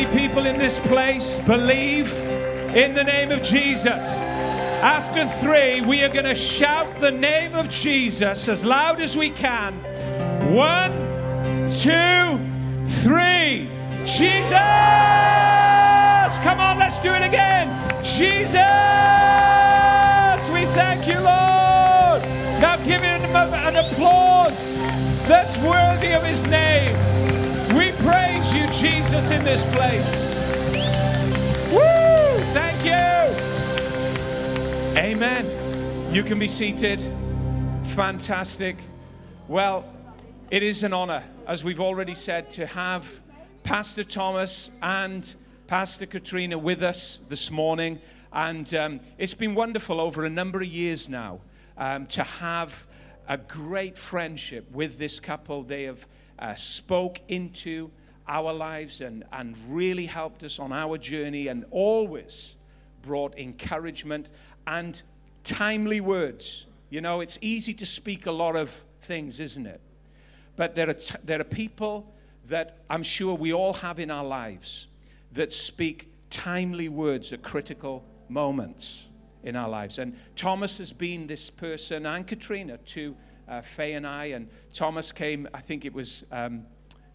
many people in this place believe in the name of Jesus? After three, we are going to shout the name of Jesus as loud as we can. One, two, three. Jesus! Come on, let's do it again. Jesus! We thank you, Lord. Now give him an applause that's worthy of his name. Praise you, Jesus, in this place. Woo! Thank you. Amen. You can be seated. Fantastic. Well, it is an honor, as we've already said, to have Pastor Thomas and Pastor Katrina with us this morning. And um, it's been wonderful over a number of years now um, to have a great friendship with this couple. They have uh, spoke into our lives and, and really helped us on our journey and always brought encouragement and timely words. You know, it's easy to speak a lot of things, isn't it? But there are, t- there are people that I'm sure we all have in our lives that speak timely words at critical moments in our lives. And Thomas has been this person, and Katrina, to uh, Faye and I. And Thomas came, I think it was um,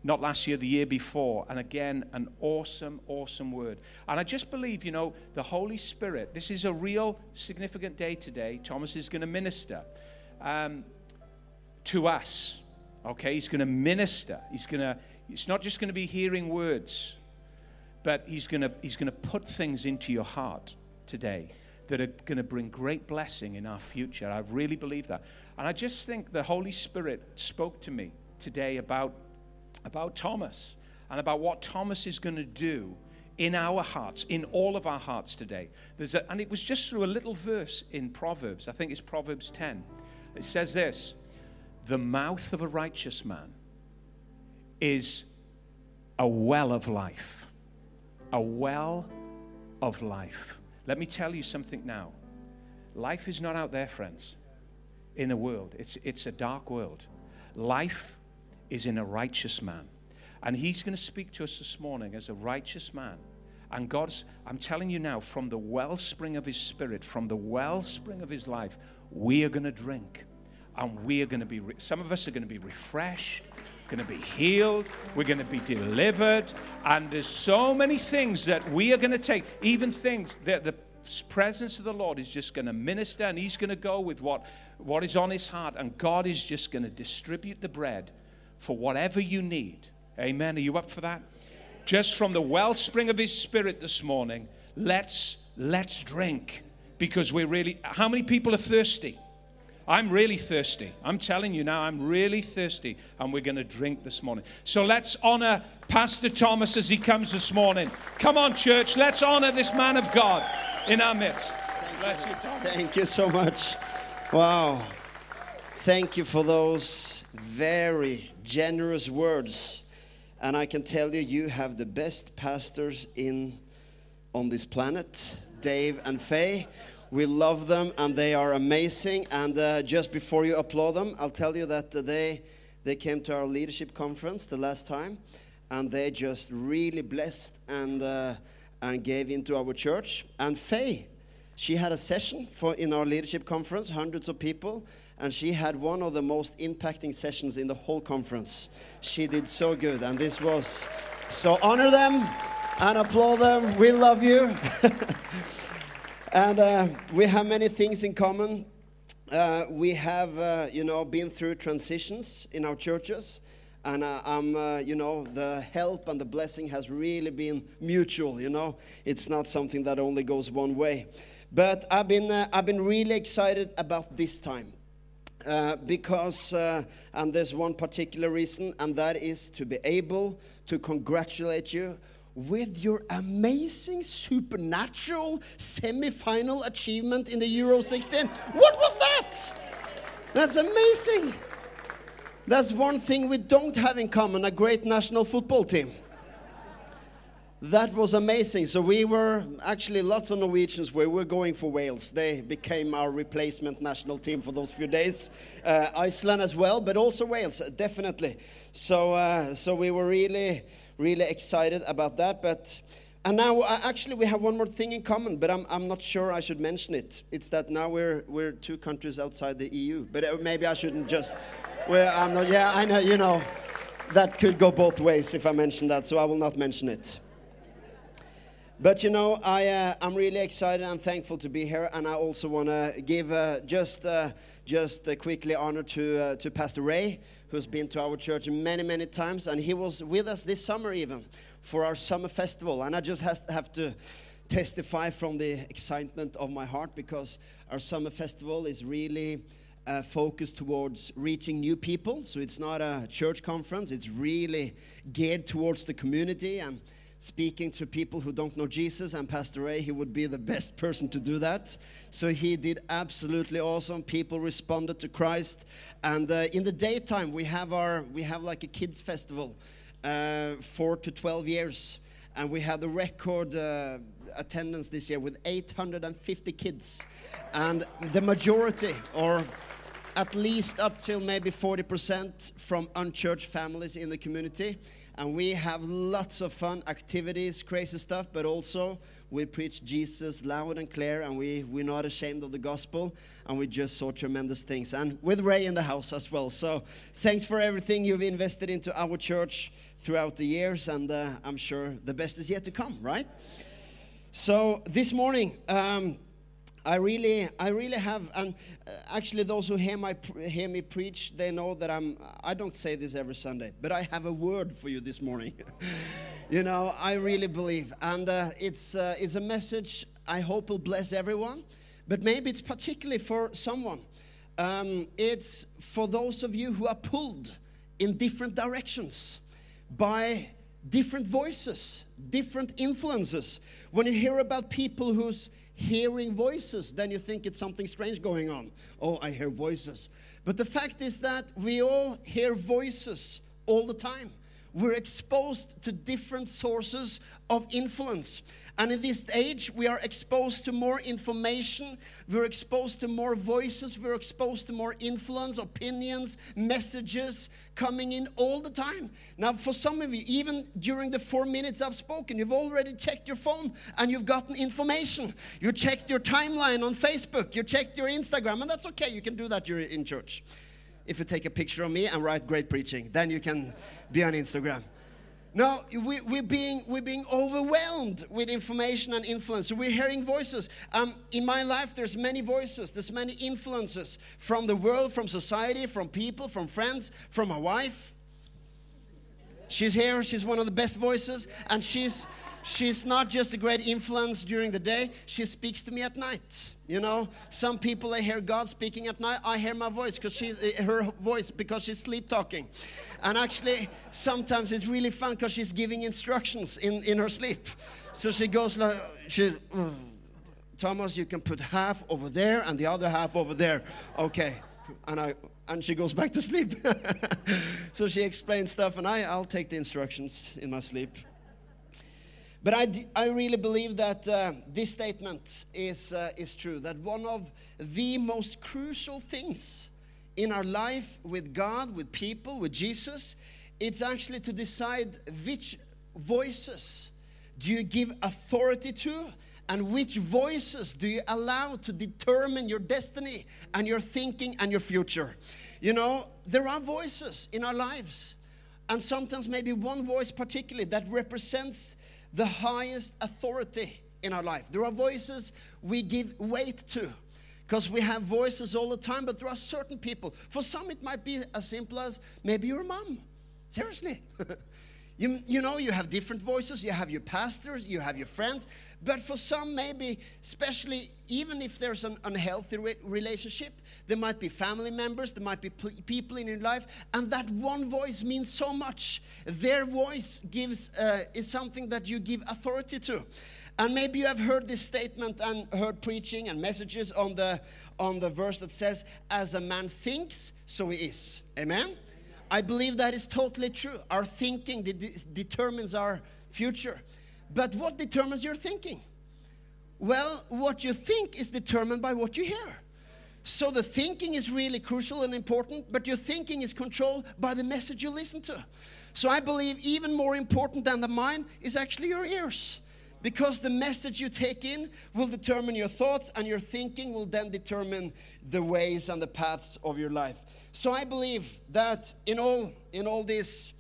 not last year, the year before. And again, an awesome, awesome word. And I just believe, you know, the Holy Spirit, this is a real significant day today. Thomas is going to minister um, to us. Okay, he's going to minister. He's going to, it's not just going to be hearing words, but he's going to, he's going to put things into your heart today that are going to bring great blessing in our future. I really believe that. And I just think the Holy Spirit spoke to me today about, about Thomas and about what Thomas is going to do in our hearts, in all of our hearts today. There's a, and it was just through a little verse in Proverbs, I think it's Proverbs 10. It says this The mouth of a righteous man is a well of life. A well of life. Let me tell you something now. Life is not out there, friends, in the world. It's, it's a dark world. Life is in a righteous man. And he's going to speak to us this morning as a righteous man. And God's, I'm telling you now, from the wellspring of his spirit, from the wellspring of his life, we are going to drink. And we are going to be, some of us are going to be refreshed going to be healed, we're going to be delivered, and there's so many things that we are going to take, even things that the presence of the Lord is just going to minister and he's going to go with what, what is on his heart, and God is just going to distribute the bread for whatever you need. Amen. Are you up for that? Just from the wellspring of his spirit this morning, let's let's drink because we're really how many people are thirsty? I'm really thirsty. I'm telling you now, I'm really thirsty, and we're going to drink this morning. So let's honor Pastor Thomas as he comes this morning. Come on, church, let's honor this man of God in our midst. Bless you, Thomas. Thank you so much. Wow. Thank you for those very generous words. And I can tell you, you have the best pastors in on this planet, Dave and Faye. We love them and they are amazing. And uh, just before you applaud them, I'll tell you that they, they came to our leadership conference the last time and they just really blessed and, uh, and gave into our church. And Faye, she had a session for in our leadership conference, hundreds of people, and she had one of the most impacting sessions in the whole conference. She did so good, and this was so honor them and applaud them. We love you. And uh, we have many things in common. Uh, we have, uh, you know, been through transitions in our churches. And uh, I'm, uh, you know, the help and the blessing has really been mutual, you know. It's not something that only goes one way. But I've been, uh, I've been really excited about this time. because, and there's one particular reason, and that is to be able to congratulate you with your amazing supernatural semi-final achievement in the Euro 16. What was that? That's amazing. That's one thing we don't have in common, a great national football team. That was amazing. So we were actually lots of Norwegians we were going for Wales. They became our replacement national team for those few days. Uh, Iceland as well, but also Wales, definitely. So, uh, so we were really really excited about that. But and now uh, actually we have one more thing in common, but I'm, I'm not sure I should mention it. It's that now we're we're two countries outside the EU. But uh, maybe I shouldn't just. Well, I'm not. Yeah, I know. You know, that could go both ways if I mention that. So I will not mention it. But you know, I, uh, I'm really excited and thankful to be here, and I also want to give uh, just uh, just uh, quickly honor to uh, to Pastor Ray, who's been to our church many many times, and he was with us this summer even for our summer festival, and I just has, have to testify from the excitement of my heart because our summer festival is really. Uh, focused towards reaching new people. So it's not a church conference, it's really geared towards the community and speaking to people who don't know Jesus, and Pastor Ray, he would be the best person to do that. So he did absolutely awesome. People responded to Christ, and uh, in the daytime we have our we have like a kids festival, uh, four to twelve years, and we had a record. Uh, attendance this year with 850 kids and the majority or at least up till maybe 40% from unchurched families in the community and we have lots of fun activities, crazy stuff, but also we preach Jesus loud and clear, and we, we're not ashamed of the gospel, and we just saw tremendous things. And with Ray in the house as well. So thanks for everything you've invested into our church throughout the years, and uh, I'm sure the best is yet to come, right? So this morning, um, I really, I really have, and uh, actually, those who hear, my, hear me preach, they know that I'm. I don't say this every Sunday, but I have a word for you this morning. you know, I really believe, and uh, it's uh, it's a message I hope will bless everyone, but maybe it's particularly for someone. Um, it's for those of you who are pulled in different directions by different voices, different influences. When you hear about people who's hearing voices, then you think it's something strange going on. Oh, I hear voices. But the fact is that we all hear voices all the time. We're exposed to different sources of influence. And in this age, we are exposed to more information, we're exposed to more voices, we're exposed to more influence, opinions, messages coming in all the time. Now, for some of you, even during the four minutes I've spoken, you've already checked your phone and you've gotten information. You checked your timeline on Facebook, you checked your Instagram, and that's okay, you can do that during in church. If you take a picture of me and write great preaching, then you can be on Instagram. No, we, we're, being, we're being overwhelmed with information and influence. So we're hearing voices. Um, in my life, there's many voices, there's many influences from the world, from society, from people, from friends, from my wife. She's here, she's one of the best voices, and she's she's not just a great influence during the day, she speaks to me at night. You know, some people they hear God speaking at night. I hear my voice because she's eh, her voice because she's sleep talking, and actually sometimes it's really fun because she's giving instructions in in her sleep. So she goes like she. Oh, Thomas, you can put half over there and the other half over there. Okay, and I and she goes back to sleep. so she explains stuff, and I I'll take the instructions in my sleep. But I, I really believe that uh, this statement is, uh, is true. That one of the most crucial things in our life with God, with people, with Jesus, it's actually to decide which voices do you give authority to and which voices do you allow to determine your destiny and your thinking and your future. You know, there are voices in our lives, and sometimes maybe one voice particularly that represents the highest authority in our life. There are voices we give weight to because we have voices all the time, but there are certain people. For some, it might be as simple as maybe your mom. Seriously. you, you know, you have different voices. You have your pastors, you have your friends. But for some, maybe, especially even if there's an unhealthy re relationship, there might be family members, there might be people in your life, and that one voice means so much. Their voice gives uh, is something that you give authority to. And maybe you have heard this statement and heard preaching and messages on the on the verse that says, "As a man thinks, so he is." Amen. I believe that is totally true. Our thinking de determines our future. But what determines your thinking? Well, what you think is determined by what you hear. So the thinking is really crucial and important, but your thinking is controlled by the message you listen to. So I believe even more important than the mind is actually your ears. Because the message you take in will determine your thoughts, and your thinking will then determine the ways and the paths of your life. So I believe that in all in all these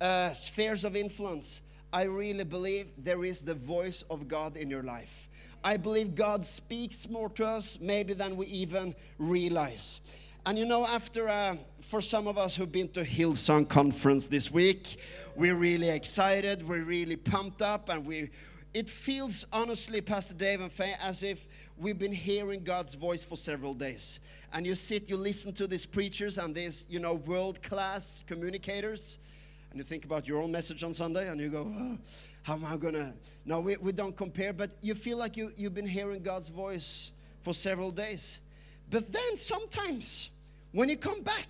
uh, spheres of influence, I really believe there is the voice of God in your life. I believe God speaks more to us maybe than we even realize. And you know, after uh, for some of us who've been to Hillsong conference this week, we're really excited, we're really pumped up, and we. It feels honestly, Pastor Dave and Faye, as if we've been hearing God's voice for several days. And you sit, you listen to these preachers and these, you know, world-class communicators, and you think about your own message on Sunday, and you go, oh, "How am I gonna?" No, we, we don't compare, but you feel like you you've been hearing God's voice for several days. But then sometimes when you come back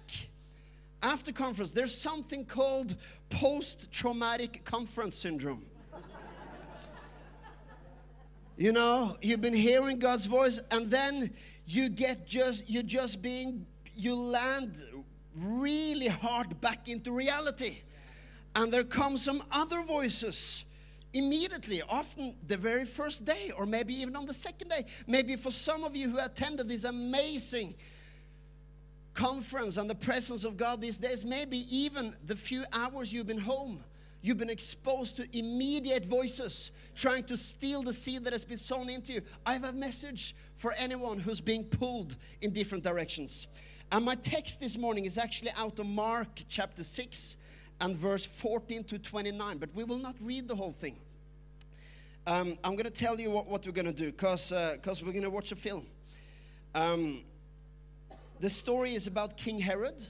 after conference, there's something called post traumatic conference syndrome. You know, you've been hearing God's voice, and then you get just, you're just being, you land really hard back into reality. And there come some other voices immediately, often the very first day, or maybe even on the second day. Maybe for some of you who attended this amazing conference and the presence of God these days, maybe even the few hours you've been home, you've been exposed to immediate voices trying to steal the seed that has been sown into you. I have a message for anyone who's being pulled in different directions. And my text this morning is actually out of Mark chapter 6 and verse 14 to 29, but we will not read the whole thing. Um, I'm going to tell you what, what we're going to do because uh, we're going to watch a film. Um, the story is about King Herod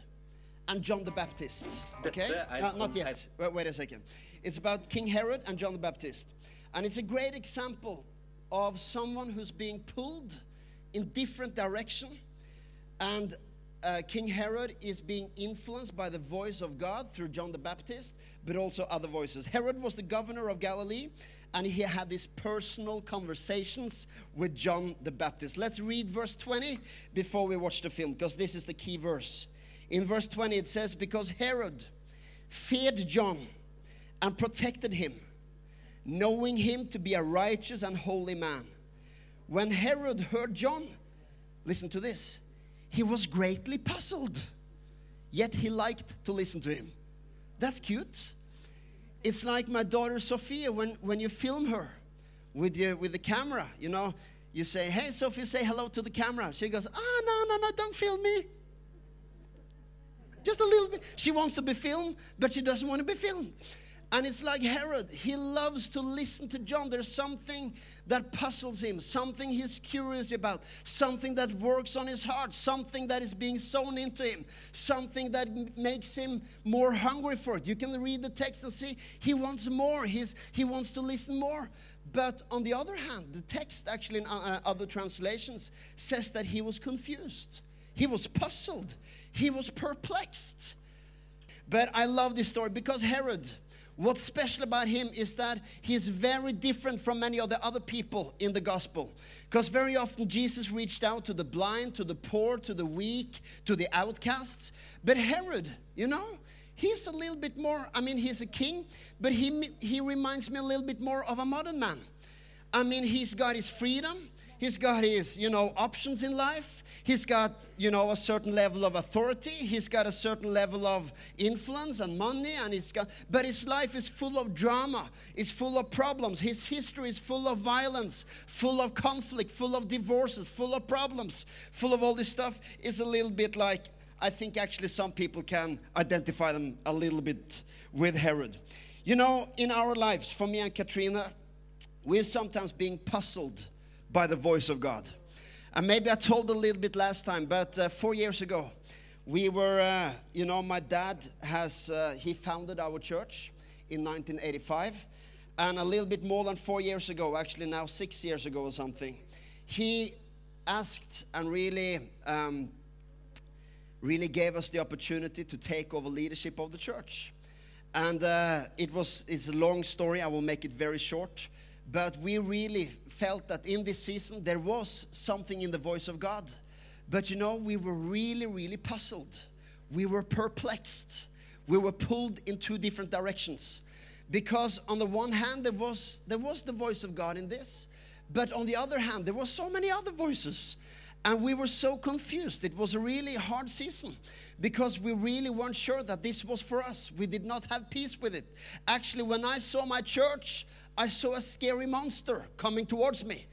and John the Baptist. Okay? No, not yet. Wait, wait a second. It's about King Herod and John the Baptist. And it's a great example of someone who's being pulled in different direction and uh, King Herod is being influenced by the voice of God through John the Baptist, but also other voices. Herod was the governor of Galilee, and he had these personal conversations with John the Baptist. Let's read verse 20 before we watch the film, because this is the key verse. In verse 20, it says, Because Herod feared John and protected him, knowing him to be a righteous and holy man. When Herod heard John, listen to this, he was greatly puzzled, yet he liked to listen to him. That's cute. It's like my daughter Sophia when, when you film her with, your, with the camera, you know, you say, Hey, Sophie, say hello to the camera. She goes, Oh, no, no, no, don't film me. Just a little bit. She wants to be filmed, but she doesn't want to be filmed. And it's like Herod, he loves to listen to John. There's something that puzzles him, something he's curious about, something that works on his heart, something that is being sown into him, something that makes him more hungry for it. You can read the text and see he wants more, He's, he wants to listen more. But on the other hand, the text actually in uh, uh, other translations says that he was confused, he was puzzled, he was perplexed. But I love this story because Herod What's special about him is that he's very different from many of the other people in the gospel. Because very often Jesus reached out to the blind, to the poor, to the weak, to the outcasts. But Herod, you know, he's a little bit more, I mean, he's a king, but he, he reminds me a little bit more of a modern man. I mean, he's got his freedom, he's got his, you know, options in life, He's got, you know, a certain level of authority. He's got a certain level of influence and money, and he's got, but his life is full of drama. It's full of problems. His history is full of violence, full of conflict, full of divorces, full of problems, full of all this stuff. Is a little bit like I think actually some people can identify them a little bit with Herod. You know, in our lives, for me and Katrina, we're sometimes being puzzled by the voice of God. And maybe I told a little bit last time, but uh, four years ago, we were, uh, you know, my dad has, uh, he founded our church in 1985. And a little bit more than four years ago, actually now six years ago or something, he asked and really, um, really gave us the opportunity to take over leadership of the church. And uh, it was, it's a long story, I will make it very short. But we really felt that in this season there was something in the voice of God. But you know, we were really, really puzzled. We were perplexed. we were pulled in two different directions. Because on the one hand, there was, there was the voice of God in this, but on the other hand, there were so many other voices. And we were so confused. It was a really hard season because we really weren't sure that this was for us. We did not have peace with it. Actually, when I saw my church, I saw a scary monster coming towards me.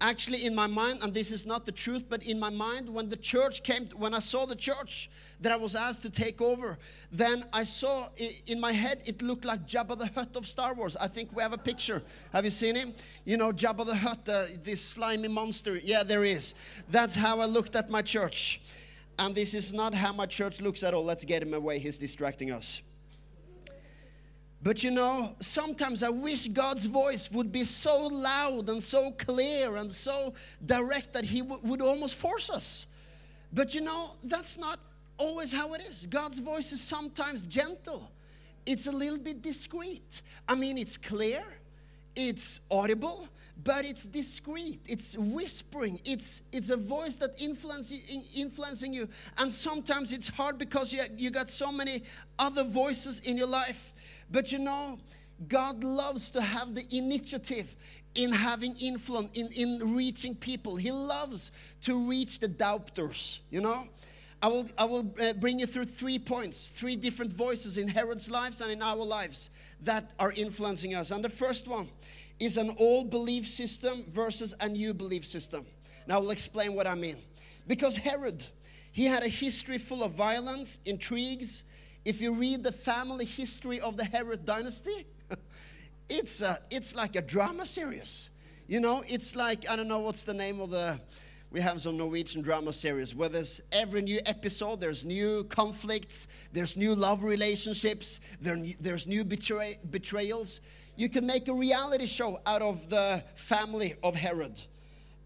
Actually in my mind and this is not the truth but in my mind when the church came when i saw the church that i was asked to take over then i saw in my head it looked like jabba the hutt of star wars. I think we have a picture. Have you seen him? You know jabba the hutt uh, this slimy monster. Yeah there is. That's how i looked at my church. And this is not how my church looks at all. Let's get him away. He's distracting us but you know, sometimes I wish God's voice would be so loud and so clear and so direct that He would almost force us. But you know, that's not always how it is. God's voice is sometimes gentle, it's a little bit discreet. I mean, it's clear, it's audible, but it's discreet it's whispering it's it's a voice that influencing influencing you and sometimes it's hard because you, you got so many other voices in your life but you know, God loves to have the initiative in having influence, in, in reaching people. He loves to reach the doubters, you know. I will, I will uh, bring you through three points, three different voices in Herod's lives and in our lives that are influencing us. And the first one is an old belief system versus a new belief system. Now I'll explain what I mean. Because Herod, he had a history full of violence, intrigues, if you read the family history of the Herod dynasty, it's, a, it's like a drama series. You know, it's like, I don't know what's the name of the, we have some Norwegian drama series where there's every new episode, there's new conflicts, there's new love relationships, there, there's new betray, betrayals. You can make a reality show out of the family of Herod.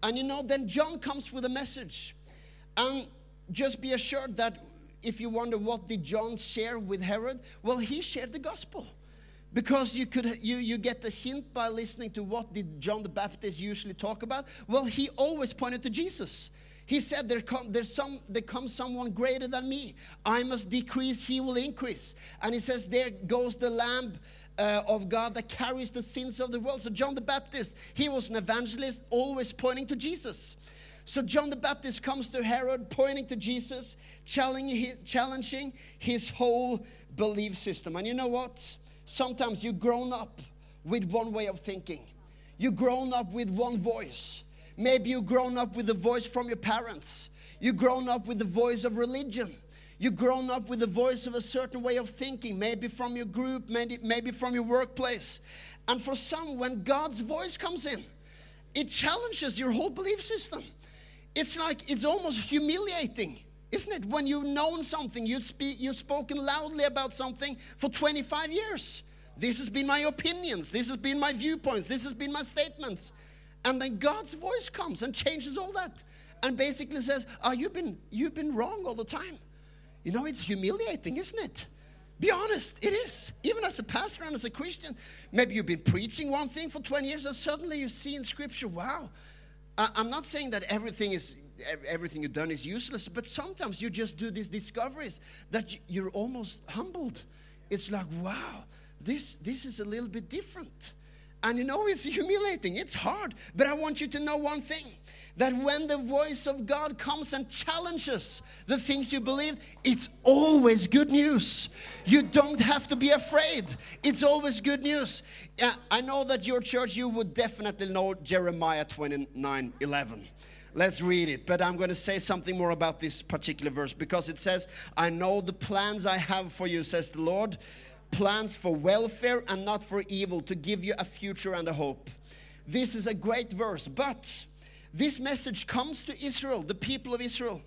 And you know, then John comes with a message. And just be assured that if you wonder what did John share with Herod, well, he shared the gospel. Because you could you, you get the hint by listening to what did John the Baptist usually talk about? Well, he always pointed to Jesus. He said, there, come, there's some, there comes someone greater than me. I must decrease, he will increase. And he says, There goes the lamb uh, of God that carries the sins of the world. So, John the Baptist, he was an evangelist, always pointing to Jesus. So John the Baptist comes to Herod, pointing to Jesus, challenging his whole belief system. And you know what? Sometimes you've grown up with one way of thinking, you've grown up with one voice. Maybe you've grown up with the voice from your parents, you've grown up with the voice of religion. You've grown up with the voice of a certain way of thinking, maybe from your group, maybe, maybe from your workplace. And for some, when God's voice comes in, it challenges your whole belief system. It's like, it's almost humiliating, isn't it? When you've known something, you've, speak, you've spoken loudly about something for 25 years. This has been my opinions, this has been my viewpoints, this has been my statements. And then God's voice comes and changes all that and basically says, Oh, you've been, you've been wrong all the time. You know, it's humiliating, isn't it? Be honest, it is. Even as a pastor and as a Christian, maybe you've been preaching one thing for 20 years and suddenly you see in Scripture, wow, I'm not saying that everything is everything you've done is useless, but sometimes you just do these discoveries that you're almost humbled. It's like, wow, this this is a little bit different. And you know, it's humiliating, it's hard, but I want you to know one thing that when the voice of God comes and challenges the things you believe, it's always good news. You don't have to be afraid. It's always good news. I know that your church, you would definitely know Jeremiah 29 11. Let's read it. But I'm going to say something more about this particular verse because it says, I know the plans I have for you, says the Lord plans for welfare and not for evil, to give you a future and a hope. This is a great verse, but this message comes to Israel, the people of Israel,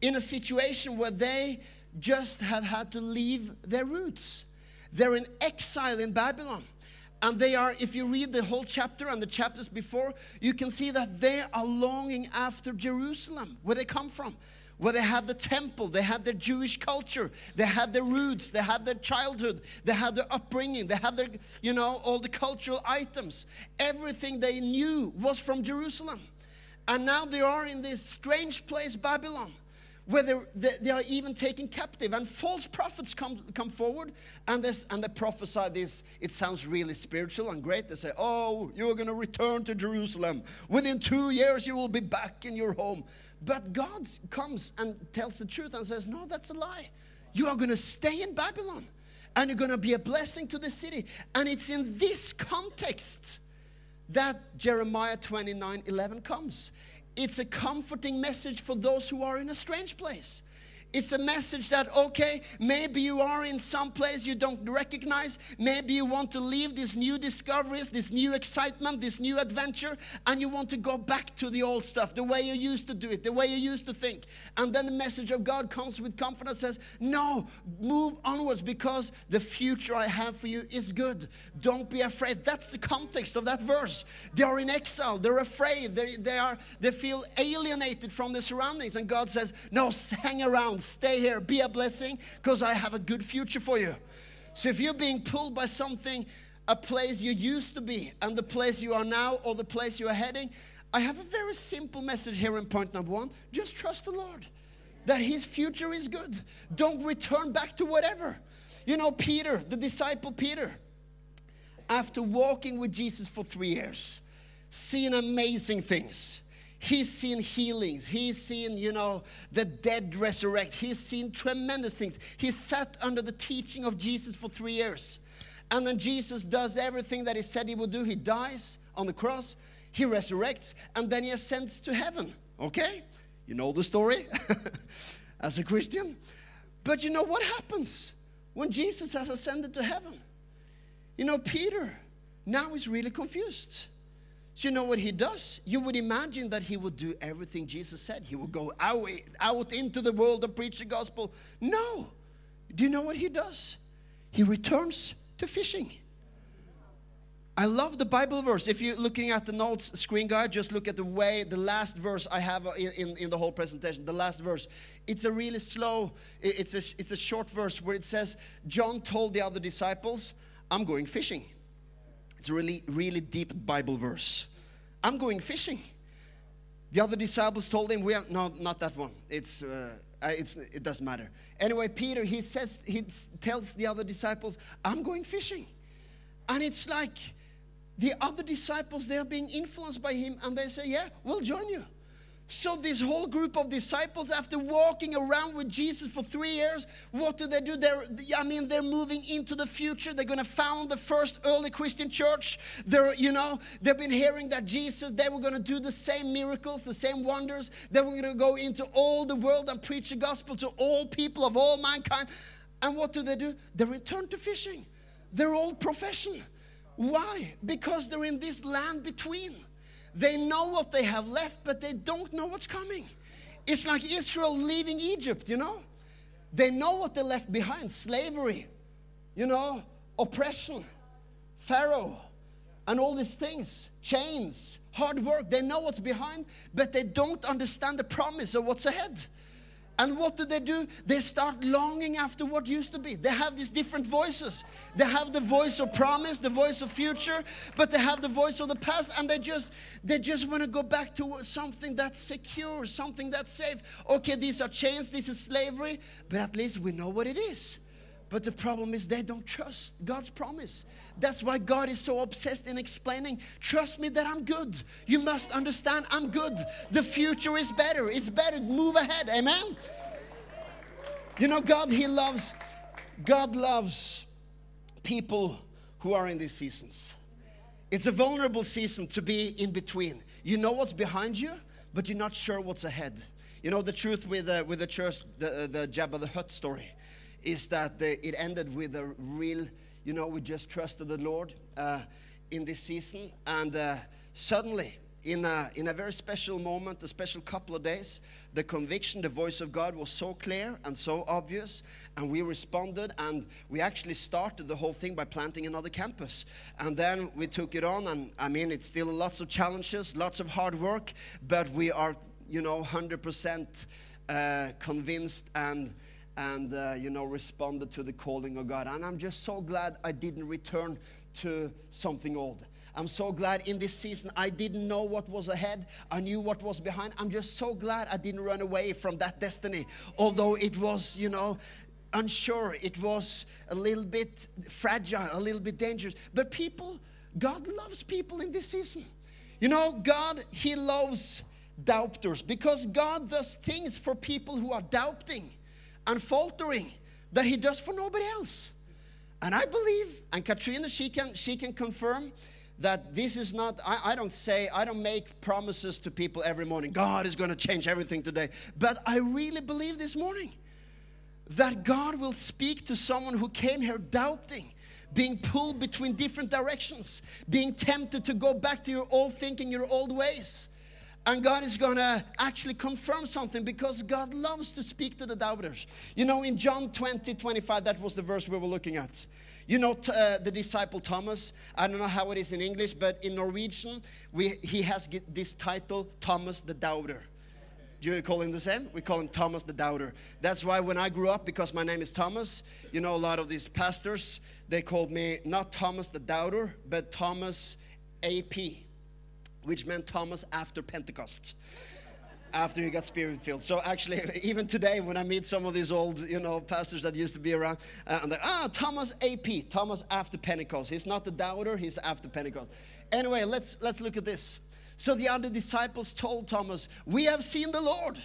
in a situation where they just have had to leave their roots. They're in exile in Babylon. And they are, if you read the whole chapter and the chapters before, you can see that they are longing after Jerusalem, where they come from where they had the temple, they had their Jewish culture, they had their roots, they had their childhood, they had their upbringing, they had their, you know, all the cultural items. Everything they knew was from Jerusalem. And now they are in this strange place, Babylon, where they, they, are even taken captive, and false prophets come, come forward and, this, and they prophesy this. It sounds really spiritual and great. They say, Oh, you're going to return to Jerusalem. Within two years, you will be back in your home. But God comes and tells the truth and says, No, that's a lie. You are going to stay in Babylon and you're going to be a blessing to the city. And it's in this context that Jeremiah 29 11 comes. It's a comforting message for those who are in a strange place. It's a message that, okay, maybe you are in some place you don't recognize. Maybe you want to leave these new discoveries, this new excitement, this new adventure, and you want to go back to the old stuff, the way you used to do it, the way you used to think. And then the message of God comes with confidence says, No, move onwards because the future I have for you is good. Don't be afraid. That's the context of that verse. They are in exile, they're afraid, they, they, are, they feel alienated from the surroundings. And God says, No, hang around Stay here. Be a blessing because I have a good future for you. So if you're being pulled by something, a place you used to be, and the place you are now, or the place you are heading, I have a very simple message here in point number one. Just trust the Lord that His future is good. Don't return back to whatever. You know, Peter, the disciple Peter, after walking with Jesus for three years, seeing amazing things, He's seen healings. He's seen, you know, the dead resurrect. He's seen tremendous things. He sat under the teaching of Jesus for three years. And then Jesus does everything that he said he would do. He dies on the cross, he resurrects, and then he ascends to heaven. Okay? You know the story as a Christian. But you know what happens when Jesus has ascended to heaven? You know, Peter now is really confused. So you know what he does? You would imagine that he would do everything Jesus said. He would go out, out into the world and preach the gospel. No. Do you know what he does? He returns to fishing. I love the Bible verse. If you're looking at the notes screen guide, just look at the way the last verse I have in, in, in, the whole presentation. The last verse. It's a really slow, it's a, it's a short verse where it says, John told the other disciples, I'm going fishing. It's really, really deep Bible verse. I'm going fishing. The other disciples told him, "We are no, not that one. It's, uh, it's it doesn't matter." Anyway, Peter he says he tells the other disciples, "I'm going fishing," and it's like the other disciples they are being influenced by him, and they say, "Yeah, we'll join you." So, this whole group of disciples, after walking around with Jesus for three years, what do they do? They're, I mean, they're moving into the future. They're going to found the first early Christian church. They're, you know, they've been hearing that Jesus, they were going to do the same miracles, the same wonders. They were going to go into all the world and preach the gospel to all people of all mankind. And what do they do? They return to fishing. They're old profession. Why? Because they're in this land between. They know what they have left, but they don't know what's coming. It's like Israel leaving Egypt, you know? They know what they left behind slavery, you know, oppression, Pharaoh, and all these things, chains, hard work. They know what's behind, but they don't understand the promise of what's ahead. And what do they do? They start longing after what used to be. They have these different voices. They have the voice of promise, the voice of future, but they have the voice of the past and they just they just want to go back to something that's secure, something that's safe. Okay, these are chains, this is slavery, but at least we know what it is. But the problem is they don't trust God's promise. That's why God is so obsessed in explaining, trust me that I'm good. You must understand I'm good. The future is better. It's better. Move ahead. Amen. You know God he loves God loves people who are in these seasons. It's a vulnerable season to be in between. You know what's behind you, but you're not sure what's ahead. You know the truth with uh, with the church, the, the Jabba the Hutt story is that the, it ended with a real, you know, we just trusted the Lord uh, in this season. And uh, suddenly, in a, in a very special moment, a special couple of days, the conviction, the voice of God was so clear and so obvious, and we responded, and we actually started the whole thing by planting another campus. And then we took it on, and I mean, it's still lots of challenges, lots of hard work, but we are, you know, 100% uh, convinced and and uh, you know responded to the calling of God. And I'm just so glad I didn't return to something old. I'm so glad in this season I didn't know what was ahead. I knew what was behind. I'm just so glad I didn't run away from that destiny. Although it was, you know, unsure, it was a little bit fragile, a little bit dangerous. But people, God loves people in this season. You know, God, He loves doubters because God does things for people who are doubting and faltering that He does for nobody else. And I believe, and Katrina, she can, she can confirm that this is not, I, I don't say, I don't make promises to people every morning. God is going to change everything today. But I really believe this morning that God will speak to someone who came here doubting, being pulled between different directions, being tempted to go back to your old thinking, your old ways. And God is going to actually confirm something because God loves to speak to the doubters. You know, in John 20, 25, that was the verse we were looking at. You know, uh, the disciple Thomas, I don't know how it is in English, but in Norwegian, we, he has this title, Thomas the Doubter. Do you call him the same? We call him Thomas the Doubter. That's why when I grew up, because my name is Thomas, you know, a lot of these pastors, they called me not Thomas the Doubter, but Thomas AP which meant Thomas after Pentecost. After he got spirit filled. So actually, even today, when I meet some of these old, you know, pastors that used to be around, uh, I'm like, ah, Thomas AP, Thomas after Pentecost. He's not the doubter, he's after Pentecost. Anyway, let's let's look at this. So the other disciples told Thomas, We have seen the Lord.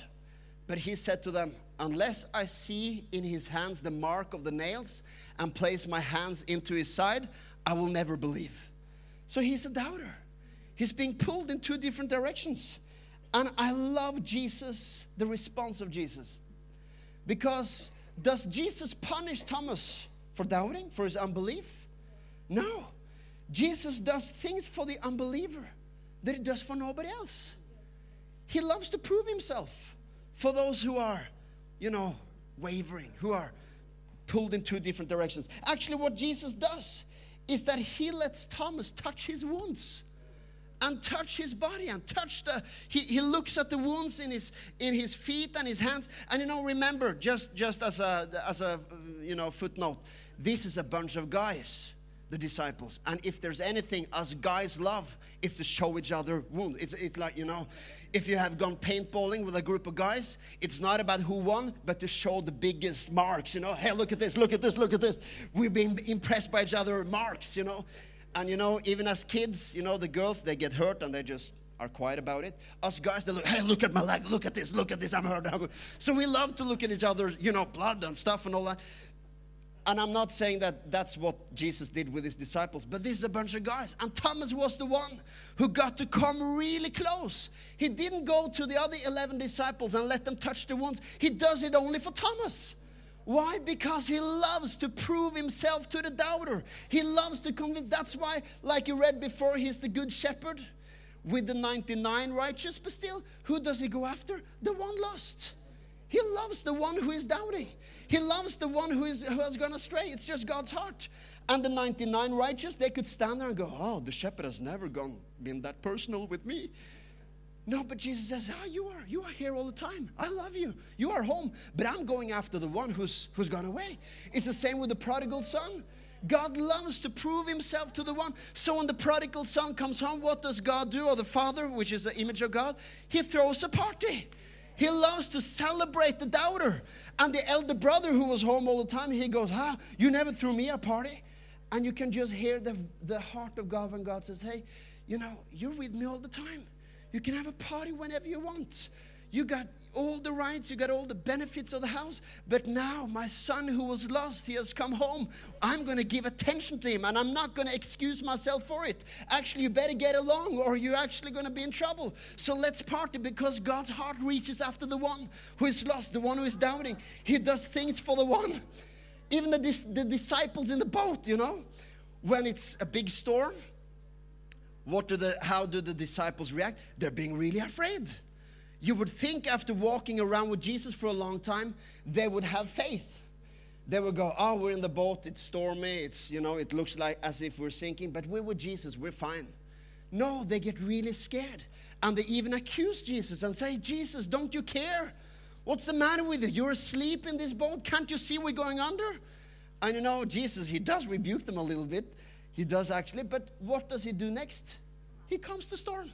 But he said to them, Unless I see in his hands the mark of the nails and place my hands into his side, I will never believe. So he's a doubter. He's being pulled in two different directions. And I love Jesus, the response of Jesus. Because does Jesus punish Thomas for doubting, for his unbelief? No. Jesus does things for the unbeliever that he does for nobody else. He loves to prove himself for those who are, you know, wavering, who are pulled in two different directions. Actually, what Jesus does is that he lets Thomas touch his wounds and touch his body and touch the he, he looks at the wounds in his in his feet and his hands. And you know remember just just as a as a you know footnote this is a bunch of guys the disciples. And if there's anything us guys love it's to show each other wounds it's, it's like you know if you have gone paintballing with a group of guys it's not about who won but to show the biggest marks you know. Hey look at this look at this look at this. We've been impressed by each other marks you know and you know, even as kids, you know, the girls, they get hurt and they just are quiet about it. Us guys, they look, hey, look at my leg, look at this, look at this, I'm hurt. So we love to look at each other, you know, blood and stuff and all that. And I'm not saying that that's what Jesus did with his disciples, but this is a bunch of guys. And Thomas was the one who got to come really close. He didn't go to the other 11 disciples and let them touch the wounds, he does it only for Thomas. Why? Because he loves to prove himself to the doubter. He loves to convince. That's why, like you read before, he's the good shepherd with the 99 righteous, but still, who does he go after? The one lost. He loves the one who is doubting. He loves the one who, is, who has gone astray. It's just God's heart. And the 99 righteous, they could stand there and go, Oh, the shepherd has never gone, been that personal with me. No, but Jesus says, Ah, oh, you are. You are here all the time. I love you. You are home. But I'm going after the one who's who's gone away. It's the same with the prodigal son. God loves to prove himself to the one. So when the prodigal son comes home, what does God do? Or the father, which is the image of God, he throws a party. He loves to celebrate the doubter. And the elder brother who was home all the time, he goes, Ah, you never threw me a party. And you can just hear the, the heart of God when God says, Hey, you know, you're with me all the time. You can have a party whenever you want. You got all the rights, you got all the benefits of the house. But now, my son who was lost, he has come home. I'm going to give attention to him and I'm not going to excuse myself for it. Actually, you better get along or you're actually going to be in trouble. So let's party because God's heart reaches after the one who is lost, the one who is doubting. He does things for the one. Even the, the disciples in the boat, you know, when it's a big storm what do the, how do the disciples react? They're being really afraid. You would think after walking around with Jesus for a long time, they would have faith. They would go, Oh, we're in the boat, it's stormy, it's, you know, it looks like as if we're sinking, but we're with Jesus, we're fine. No, they get really scared. And they even accuse Jesus and say, Jesus, don't you care? What's the matter with you? You're asleep in this boat. Can't you see we're going under? And you know, Jesus, he does rebuke them a little bit He does actually, but what does he do next? He calms the storm.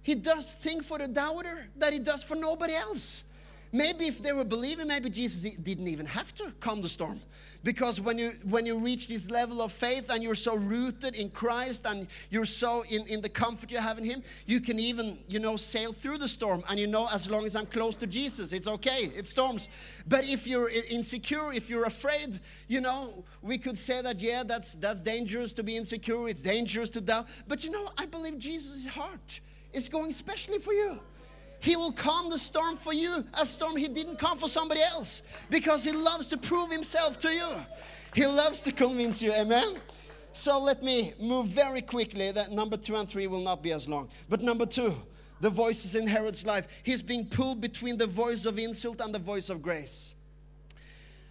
He does things for the doubter that he does for nobody else. Maybe if they were believing, maybe Jesus didn't even have to calm the storm. Because when you when you reach this level of faith and you're so rooted in Christ and you're so in, in the comfort you have in Him, you can even, you know, sail through the storm. And you know, as long as I'm close to Jesus, it's okay, it storms. But if you're insecure, if you're afraid, you know, we could say that, yeah, that's that's dangerous to be insecure, it's dangerous to doubt. But you know, I believe Jesus' heart is going especially for you. He will calm the storm for you, a storm He didn't calm for somebody else, because He loves to prove Himself to you. He loves to convince you, amen? So let me move very quickly. That number two and three will not be as long. But number two, the voices in Herod's life. He's being pulled between the voice of insult and the voice of grace.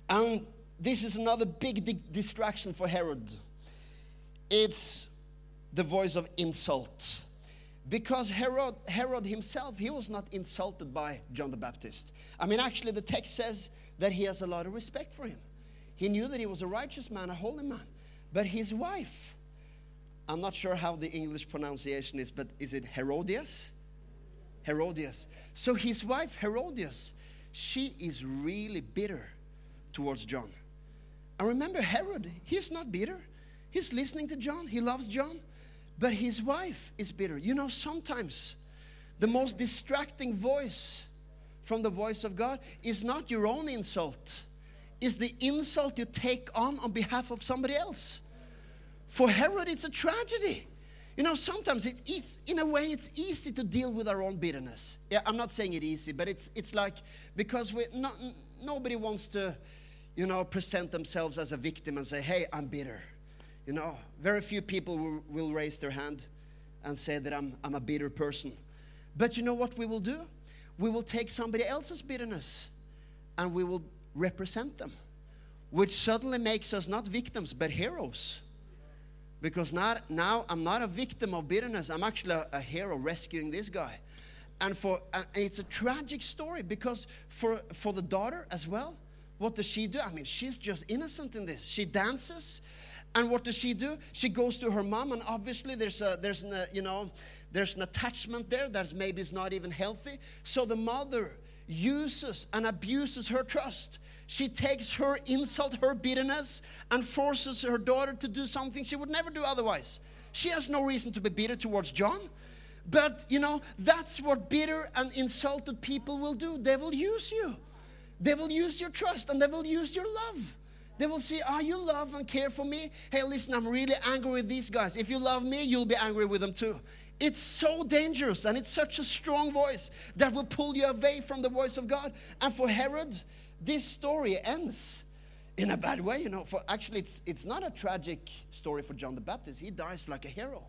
And this is another big di distraction for Herod. It's the voice of insult. Because Herod, Herod himself, he was not insulted by John the Baptist. I mean, actually, the text says that he has a lot of respect for him. He knew that he was a righteous man, a holy man. But his wife, I'm not sure how the English pronunciation is, but is it Herodias? Herodias. So his wife, Herodias, she is really bitter towards John. And remember, Herod, he's not bitter. He's listening to John, he loves John. But his wife is bitter. You know, sometimes the most distracting voice from the voice of God is not your own insult, is the insult you take on on behalf of somebody else. For Herod, it's a tragedy. You know, sometimes it, it's in a way it's easy to deal with our own bitterness. Yeah, I'm not saying it easy, but it's it's like because we not, nobody wants to, you know, present themselves as a victim and say, "Hey, I'm bitter." You know, very few people will, will raise their hand and say that I'm, I'm a bitter person. But you know what we will do? We will take somebody else's bitterness and we will represent them, which suddenly makes us not victims but heroes. Because not, now I'm not a victim of bitterness, I'm actually a, a hero rescuing this guy. And for and it's a tragic story because for, for the daughter as well, what does she do? I mean, she's just innocent in this. She dances and what does she do? She goes to her mom, and obviously there's a there's an, uh, you know there's an attachment there that's maybe is not even healthy. So the mother uses and abuses her trust. She takes her insult, her bitterness, and forces her daughter to do something she would never do otherwise. She has no reason to be bitter towards John. But you know, that's what bitter and insulted people will do. They will use you. They will use your trust and they will use your love. They will say, Are you love and care for me? Hey, listen, I'm really angry with these guys. If you love me, you'll be angry with them too. It's so dangerous and it's such a strong voice that will pull you away from the voice of God. And for Herod, this story ends in a bad way, you know. For actually, it's, it's not a tragic story for John the Baptist. He dies like a hero.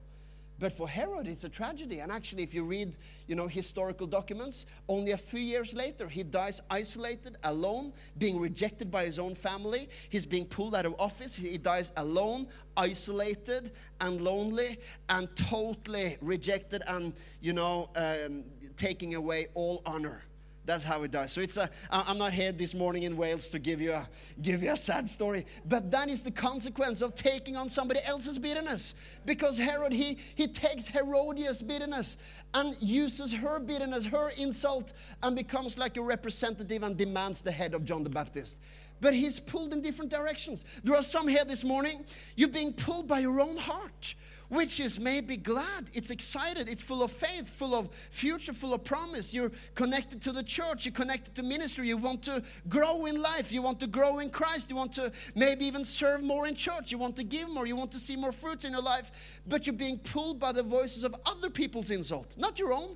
But for Herod, it's a tragedy. And actually, if you read, you know, historical documents, only a few years later, he dies isolated, alone, being rejected by his own family. He's being pulled out of office. He dies alone, isolated, and lonely, and totally rejected, and you know, um, taking away all honor. That's how it does. So it's a. I'm not here this morning in Wales to give you a give you a sad story, but that is the consequence of taking on somebody else's bitterness. Because Herod he he takes Herodias' bitterness and uses her bitterness, her insult, and becomes like a representative and demands the head of John the Baptist. But he's pulled in different directions. There are some here this morning. You're being pulled by your own heart which is maybe glad, it's excited, it's full of faith, full of future, full of promise. You're connected to the church, you're connected to ministry, you want to grow in life, you want to grow in Christ, you want to maybe even serve more in church, you want to give more, you want to see more fruits in your life, but you're being pulled by the voices of other people's insult, not your own.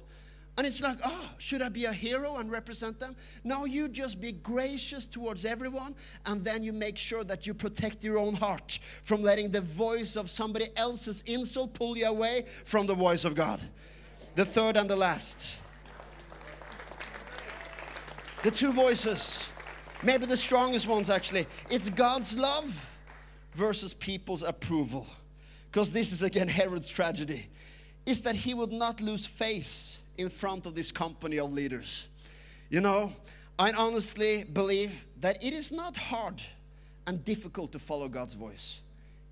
And it's like, oh, should I be a hero and represent them? No, you just be gracious towards everyone, and then you make sure that you protect your own heart from letting the voice of somebody else's insult pull you away from the voice of God. The third and the last. The two voices, maybe the strongest ones actually. It's God's love versus people's approval. Because this is again Herod's tragedy. Is that he would not lose face in front of this company of leaders. You know, I honestly believe that it is not hard and difficult to follow God's voice.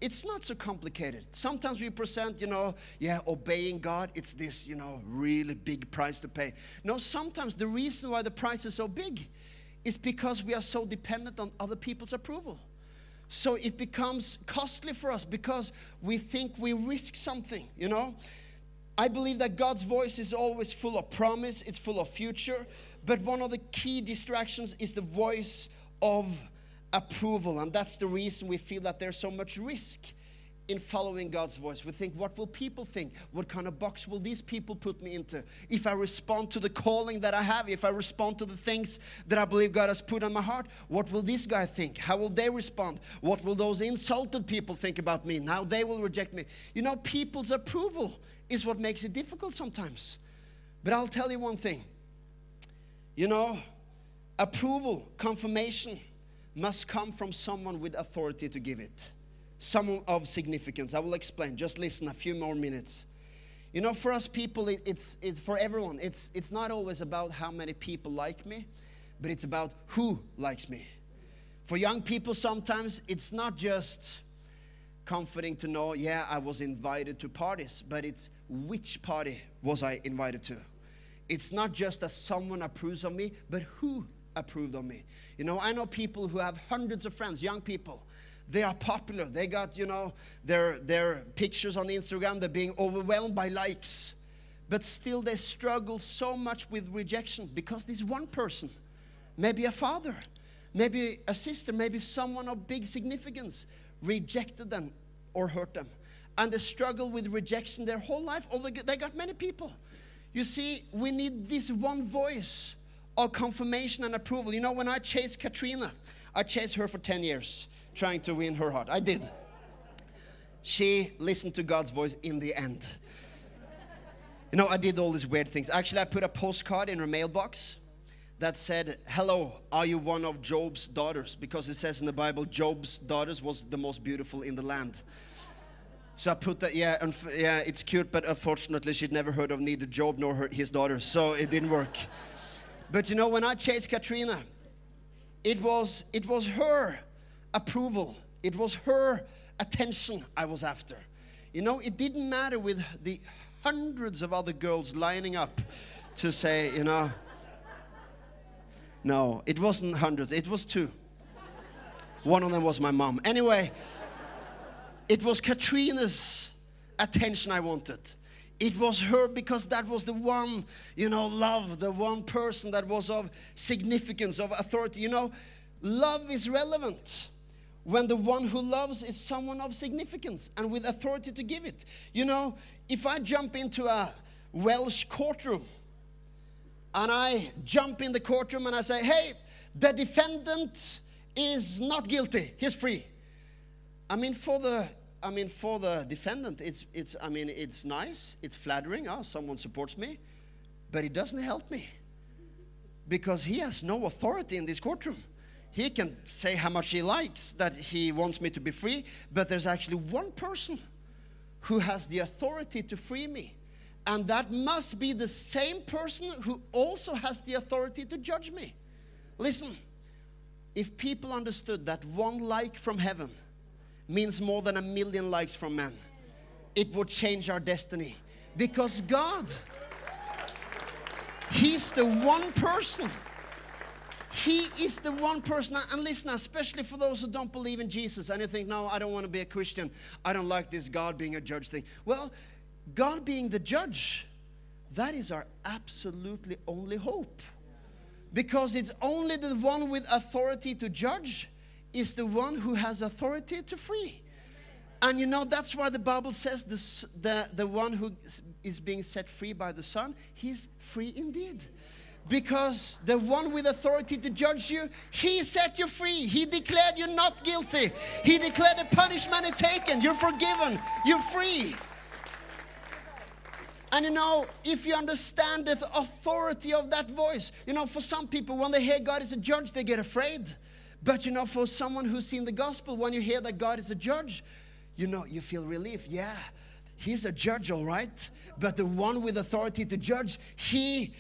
it's not so complicated. Sometimes we present, you know, yeah, obeying God, it's this, you know, really big price to pay. No, sometimes the reason why the price is so big is because we are so dependent on other people's approval. So it becomes costly for us because we think we risk something, you know. I believe that God's voice is always full of promise, it's full of future, but one of the key distractions is the voice of approval. And that's the reason we feel that there's so much risk in following God's voice. We think, what will people think? What kind of box will these people put me into? If I respond to the calling that I have, if I respond to the things that I believe God has put on my heart, what will this guy think? How will they respond? What will those insulted people think about me? Now they will reject me. You know, people's approval is what makes it difficult sometimes. But I'll tell you one thing. You know, approval, confirmation must come from someone with authority to give it some of significance. I will explain. Just listen a few more minutes. You know, for us people, it, it's, it's for everyone. It's, it's not always about how many people like me, but it's about who likes me. For young people, sometimes it's not just comforting to know, yeah, I was invited to parties, but it's which party was I invited to? It's not just that someone approves of me, but who approved of me. You know, I know people who have hundreds of friends, young people, they are popular. They got, you know, their, their pictures on Instagram, they're being overwhelmed by likes. But still, they struggle so much with rejection because this one person, maybe a father, maybe a sister, maybe someone of big significance, rejected them or hurt them. And they struggle with rejection their whole life. Although they got many people. You see, we need this one voice of confirmation and approval. You know, when I chased Katrina, I chased her for 10 years trying to win her heart. I did. She listened to God's voice in the end. You know, I did all these weird things. Actually, I put a postcard in her mailbox that said, Hello, are you one of Job's daughters? Because it says in the Bible, Job's daughters was the most beautiful in the land. So I put that, yeah, yeah, it's cute, but unfortunately, she'd never heard of neither Job nor her, his daughters, so it didn't work. But you know, when I chased Katrina, it was it was her approval. It was her attention I was after. You know, it didn't matter with the hundreds of other girls lining up to say, you know, no, it wasn't hundreds, it was two. One of them was my mom. Anyway, it was Katrina's attention I wanted. It was her because that was the one, you know, love, the one person that was of significance, of authority. You know, love is relevant when the one who loves is someone of significance and with authority to give it. You know, if I jump into a Welsh courtroom and I jump in the courtroom and I say, hey, the defendant is not guilty, he's free. I mean, for the I mean, for the defendant, it's, it's, I mean, it's nice, it's flattering. Oh, someone supports me, but it doesn't help me because he has no authority in this courtroom. He can say how much he likes that he wants me to be free, but there's actually one person who has the authority to free me. And that must be the same person who also has the authority to judge me. Listen, if people understood that one like from heaven means more than a million likes from men, it would change our destiny. Because God, He's the one person he is the one person, and listen, especially for those who don't believe in Jesus and you think, no, I don't want to be a Christian. I don't like this God being a judge thing. Well, God being the judge, that is our absolutely only hope. Because it's only the one with authority to judge is the one who has authority to free. And you know, that's why the Bible says the, the one who is being set free by the Son, he's free indeed. Because the one with authority to judge you, he set you free. He declared you not guilty. He declared the punishment is taken. You're forgiven. You're free. And you know, if you understand the authority of that voice, you know, for some people, when they hear God is a judge, they get afraid. But you know, for someone who's seen the gospel, when you hear that God is a judge, you know, you feel relief. Yeah, he's a judge, all right. But the one with authority to judge, he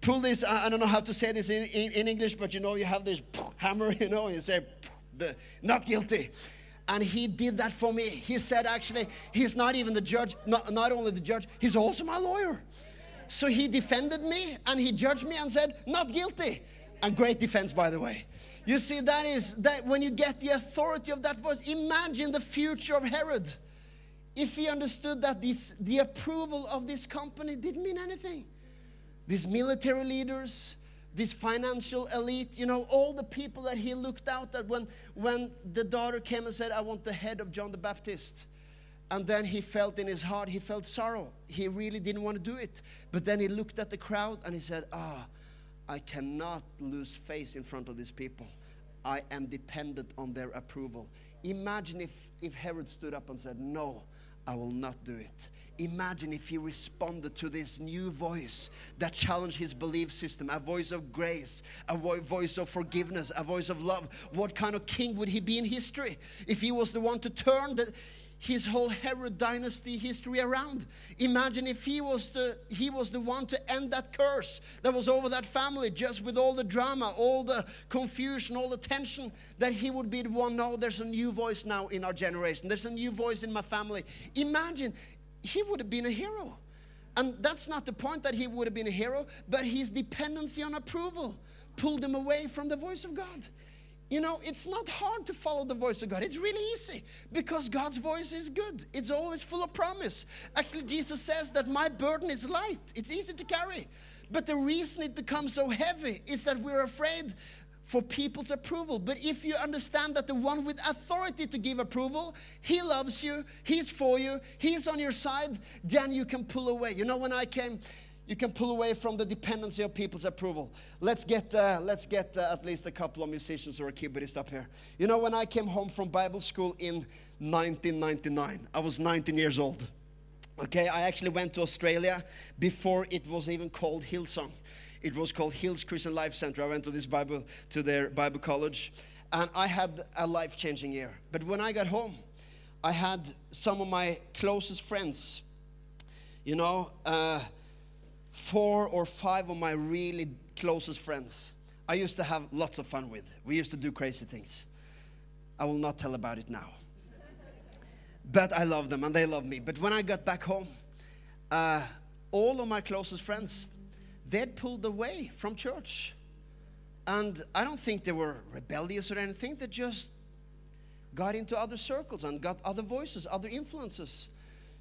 pull this, I don't know how to say this in, in, in English, but you know, you have this hammer, you know, and you say, not guilty. And he did that for me. He said, actually, he's not even the judge, not, not only the judge, he's also my lawyer. So he defended me and he judged me and said, not guilty. And great defense, by the way. You see, that is that when you get the authority of that voice, imagine the future of Herod. If he understood that this, the approval of this company didn't mean anything. These military leaders, this financial elite, you know, all the people that he looked out at when, when the daughter came and said, I want the head of John the Baptist. And then he felt in his heart, he felt sorrow. He really didn't want to do it. But then he looked at the crowd and he said, Ah, I cannot lose face in front of these people. I am dependent on their approval. Imagine if, if Herod stood up and said, No, I will not do it. Imagine if he responded to this new voice that challenged his belief system a voice of grace, a vo- voice of forgiveness, a voice of love. What kind of king would he be in history if he was the one to turn the, his whole Herod dynasty history around. Imagine if he was the he was the one to end that curse that was over that family, just with all the drama, all the confusion, all the tension, that he would be the one. No, there's a new voice now in our generation. There's a new voice in my family. Imagine he would have been a hero. And that's not the point that he would have been a hero, but his dependency on approval pulled him away from the voice of God. You know, it's not hard to follow the voice of God. It's really easy because God's voice is good. It's always full of promise. Actually, Jesus says that my burden is light, it's easy to carry. But the reason it becomes so heavy is that we're afraid for people's approval. But if you understand that the one with authority to give approval, he loves you, he's for you, he's on your side, then you can pull away. You know, when I came you can pull away from the dependency of people's approval. Let's get, uh, let's get uh, at least a couple of musicians or a keyboardist up here. You know, when I came home from Bible school in 1999, I was 19 years old. Okay, I actually went to Australia before it was even called Hillsong. It was called Hills Christian Life Center. I went to this Bible, to their Bible college, and I had a life-changing year. But when I got home, I had some of my closest friends, you know, uh, four or five of my really closest friends I used to have lots of fun with. We used to do crazy things. I will not tell about it now. but I love them and they love me. But when I got back home, uh, all of my closest friends, they'd pulled away from church. And I don't think they were rebellious or anything. They just got into other circles and got other voices, other influences.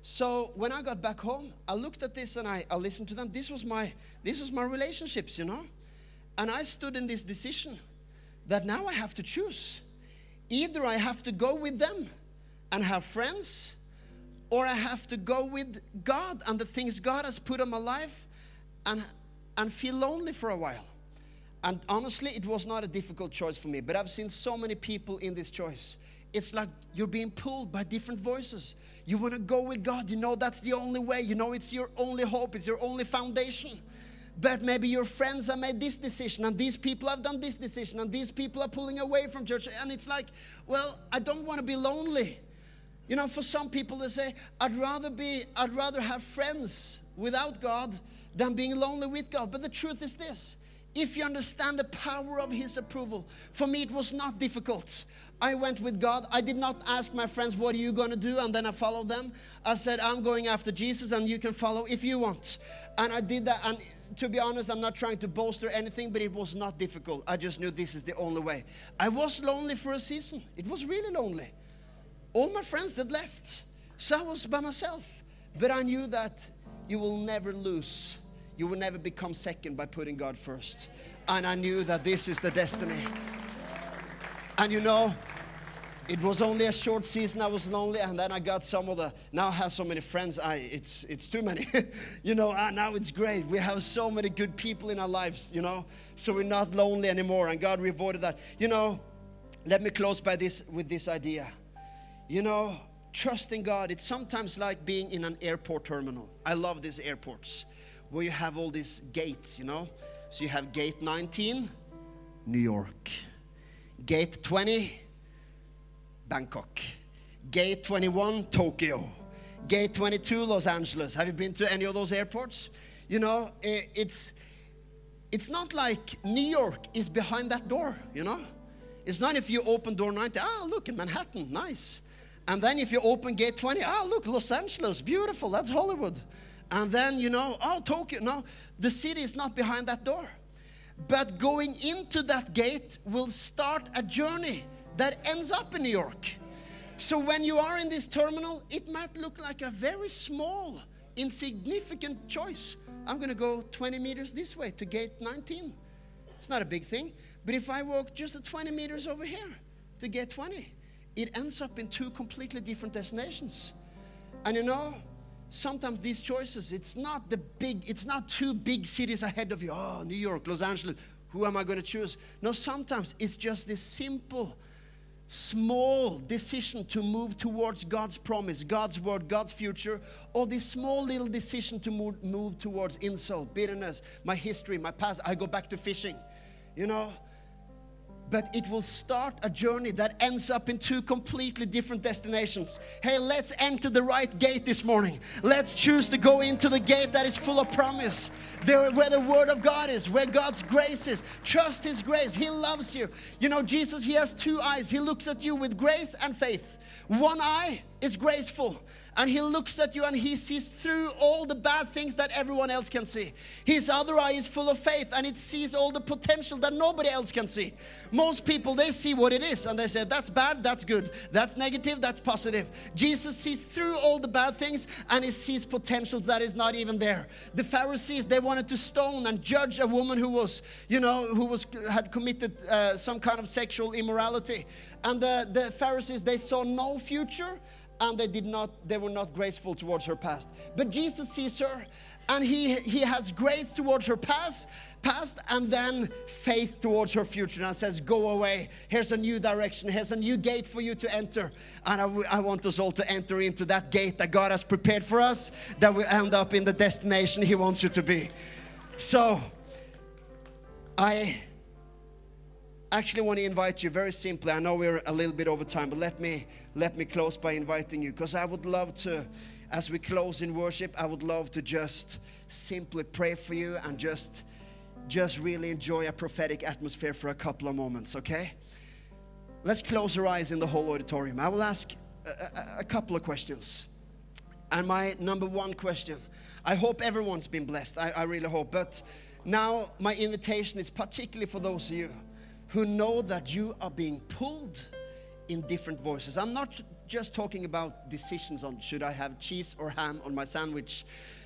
So when I got back home, I looked at this and I, I listened to them. This was my this was my relationships, you know. And I stood in this decision that now I have to choose. Either I have to go with them and have friends, or I have to go with God and the things God has put on my life and, and feel lonely for a while. And honestly, it was not a difficult choice for me, but I've seen so many people in this choice. It's like you're being pulled by different voices. You want to go with God. You know that's the only way. You know it's your only hope, it's your only foundation. But maybe your friends have made this decision, and these people have done this decision, and these people are pulling away from church. And it's like, well, I don't want to be lonely. You know, for some people, they say, I'd rather be, I'd rather have friends without God than being lonely with God. But the truth is this if you understand the power of His approval, for me, it was not difficult. I went with God. I did not ask my friends, What are you going to do? And then I followed them. I said, I'm going after Jesus, and you can follow if you want. And I did that. And to be honest, I'm not trying to boast or anything, but it was not difficult. I just knew this is the only way. I was lonely for a season, it was really lonely. All my friends that left. So I was by myself. But I knew that you will never lose. You will never become second by putting God first. And I knew that this is the destiny. And you know, it was only a short season I was lonely and then I got some of the now I have so many friends I it's it's too many. You know uh, now it's great. We have so many good people in our lives you know so we're not lonely anymore and God rewarded that. You know let me close by this with this idea. You know trusting God it's sometimes like being in an airport terminal. I love these airports where you have all these gates you know? So you have gate 19 New York Gate 20, Bangkok. Gate 21, Tokyo. Gate 22, Los Angeles. Have you been to any of those airports? You know, it's it's not like New York is behind that door, you know? It's not if you open door 90, ah, look, in Manhattan, nice. And then if you open gate 20, ah, look, Los Angeles, beautiful, that's Hollywood. And then, you know, oh, Tokyo. No, the city is not behind that door. But going into that gate will start a journey that ends up in New York. So when you are in this terminal, it might look like a very small, insignificant choice. I'm going to go 20 meters this way to gate 19. It's not a big thing. But if I walk just 20 meters over here to gate 20, it ends up in two completely different destinations. And you know, sometimes these choices, it's not the big, it's not two big cities ahead of you. Oh, New York, Los Angeles, who am I going to choose? No, sometimes it's just this simple small decision to move towards God's promise, God's word, God's future, or this small little decision to move, move towards insult, bitterness, my history, my past. I go back to fishing. You know, but it will start a journey that ends up in two completely different destinations. Hey, let's enter the right gate this morning. Let's choose to go into the gate that is full of promise, there, where the Word of God is, where God's grace is. Trust His grace. He loves you. You know, Jesus, He has two eyes. He looks at you with grace and faith. One eye is graceful, and he looks at you and he sees through all the bad things that everyone else can see. His other eye is full of faith and it sees all the potential that nobody else can see. Most people, they see what it is and they say, that's bad, that's good, that's negative, that's positive. Jesus sees through all the bad things and he sees potentials that is not even there. The Pharisees, they wanted to stone and judge a woman who was, you know, who was had committed uh, some kind of sexual immorality. And the, the Pharisees, they saw no future and they did not they were not graceful towards her past. But jesus sees her and he he has grace towards her past past and then faith towards her future. And says go away. Here's a new direction. Here's a new gate for you to enter. And I, I want us all to enter into that gate that god has prepared for us that we end up in the destination he wants you to be. So i actually want to invite you very simply. I know we're a little bit over time, but let me let me close by inviting you because I would love to as we close in worship, I would love to just simply pray for you and just just really enjoy a prophetic atmosphere for a couple of moments, okay? Let's close our eyes in the whole auditorium. I will ask a, a, a couple of questions. And my number one question, I hope everyone's been blessed. I, I really hope. But now my invitation is particularly for those of you who know that you are being pulled in different voices. I'm not just talking about decisions on should I have cheese or ham on my sandwich.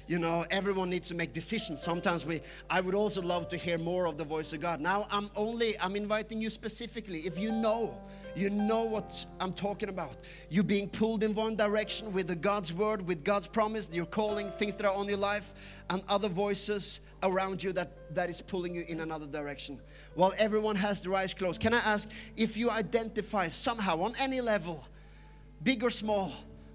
You know, everyone needs to make decisions. Sometimes we I would also love to hear more of the voice of God. Now I'm only I'm inviting you specifically if you know you know what I'm talking about. You're being pulled in one direction with the God's word, with God's promise, you're calling things that are on your life, and other voices around you that, that is pulling you in another direction while everyone has their eyes closed, can I ask if you identify somehow on any level, big or small,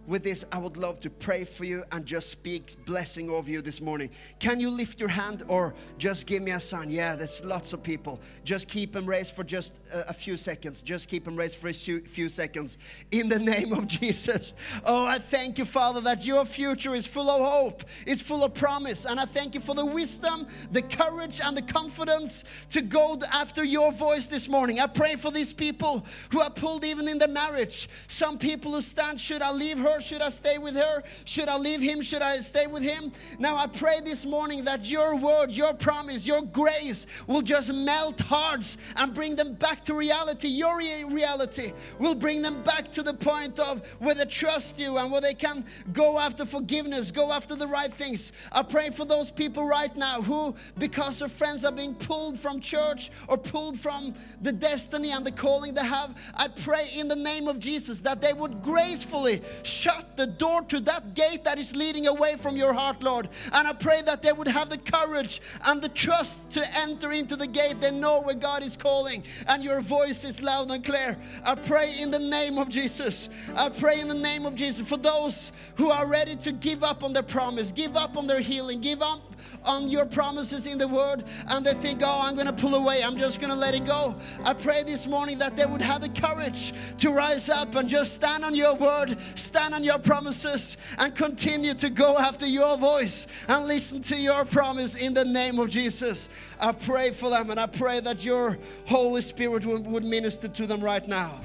with this, I would love to pray for you and just speak blessing over you this morning. Can you lift your hand or just give me a sign? Yeah, there's lots of people. Just keep them raised for just a, few seconds. Just keep them raised for a few, few seconds. In the name of Jesus. Oh, I thank you, Father, that your future is full of hope, it's full of promise. And I thank you for the wisdom, the courage, and the confidence to go after your voice this morning. I pray for these people who are pulled even in the marriage. Some people who stand, should I leave her? Should I stay with her? Should I leave him? Should I stay with him? Now I pray this morning that your word, your promise, your grace will just melt hearts and bring them back to reality. Your reality will bring them back to the point of where they trust you and where they can go after forgiveness, go after the right things. I pray for those people right now who, because their friends are being pulled from church or pulled from the destiny and the calling they have, I pray in the name of Jesus that they would gracefully shut the door to that gate that is leading away from your heart, Lord. And I pray that they would have the courage and the trust to enter into the gate. They know where God is calling and your voice is loud and clear. I pray in the name of Jesus. I pray in the name of Jesus for those who are ready to give up on their promise, give up on their healing, give up on your promises in the word and they think, oh, I'm going to pull away. I'm just going to let it go. I pray this morning that they would have the courage to rise up and just stand on your word, stand on your promises, and continue to go after your voice and listen to your promise in the name of Jesus. I pray for them and I pray that your Holy Spirit would, would minister to them right now.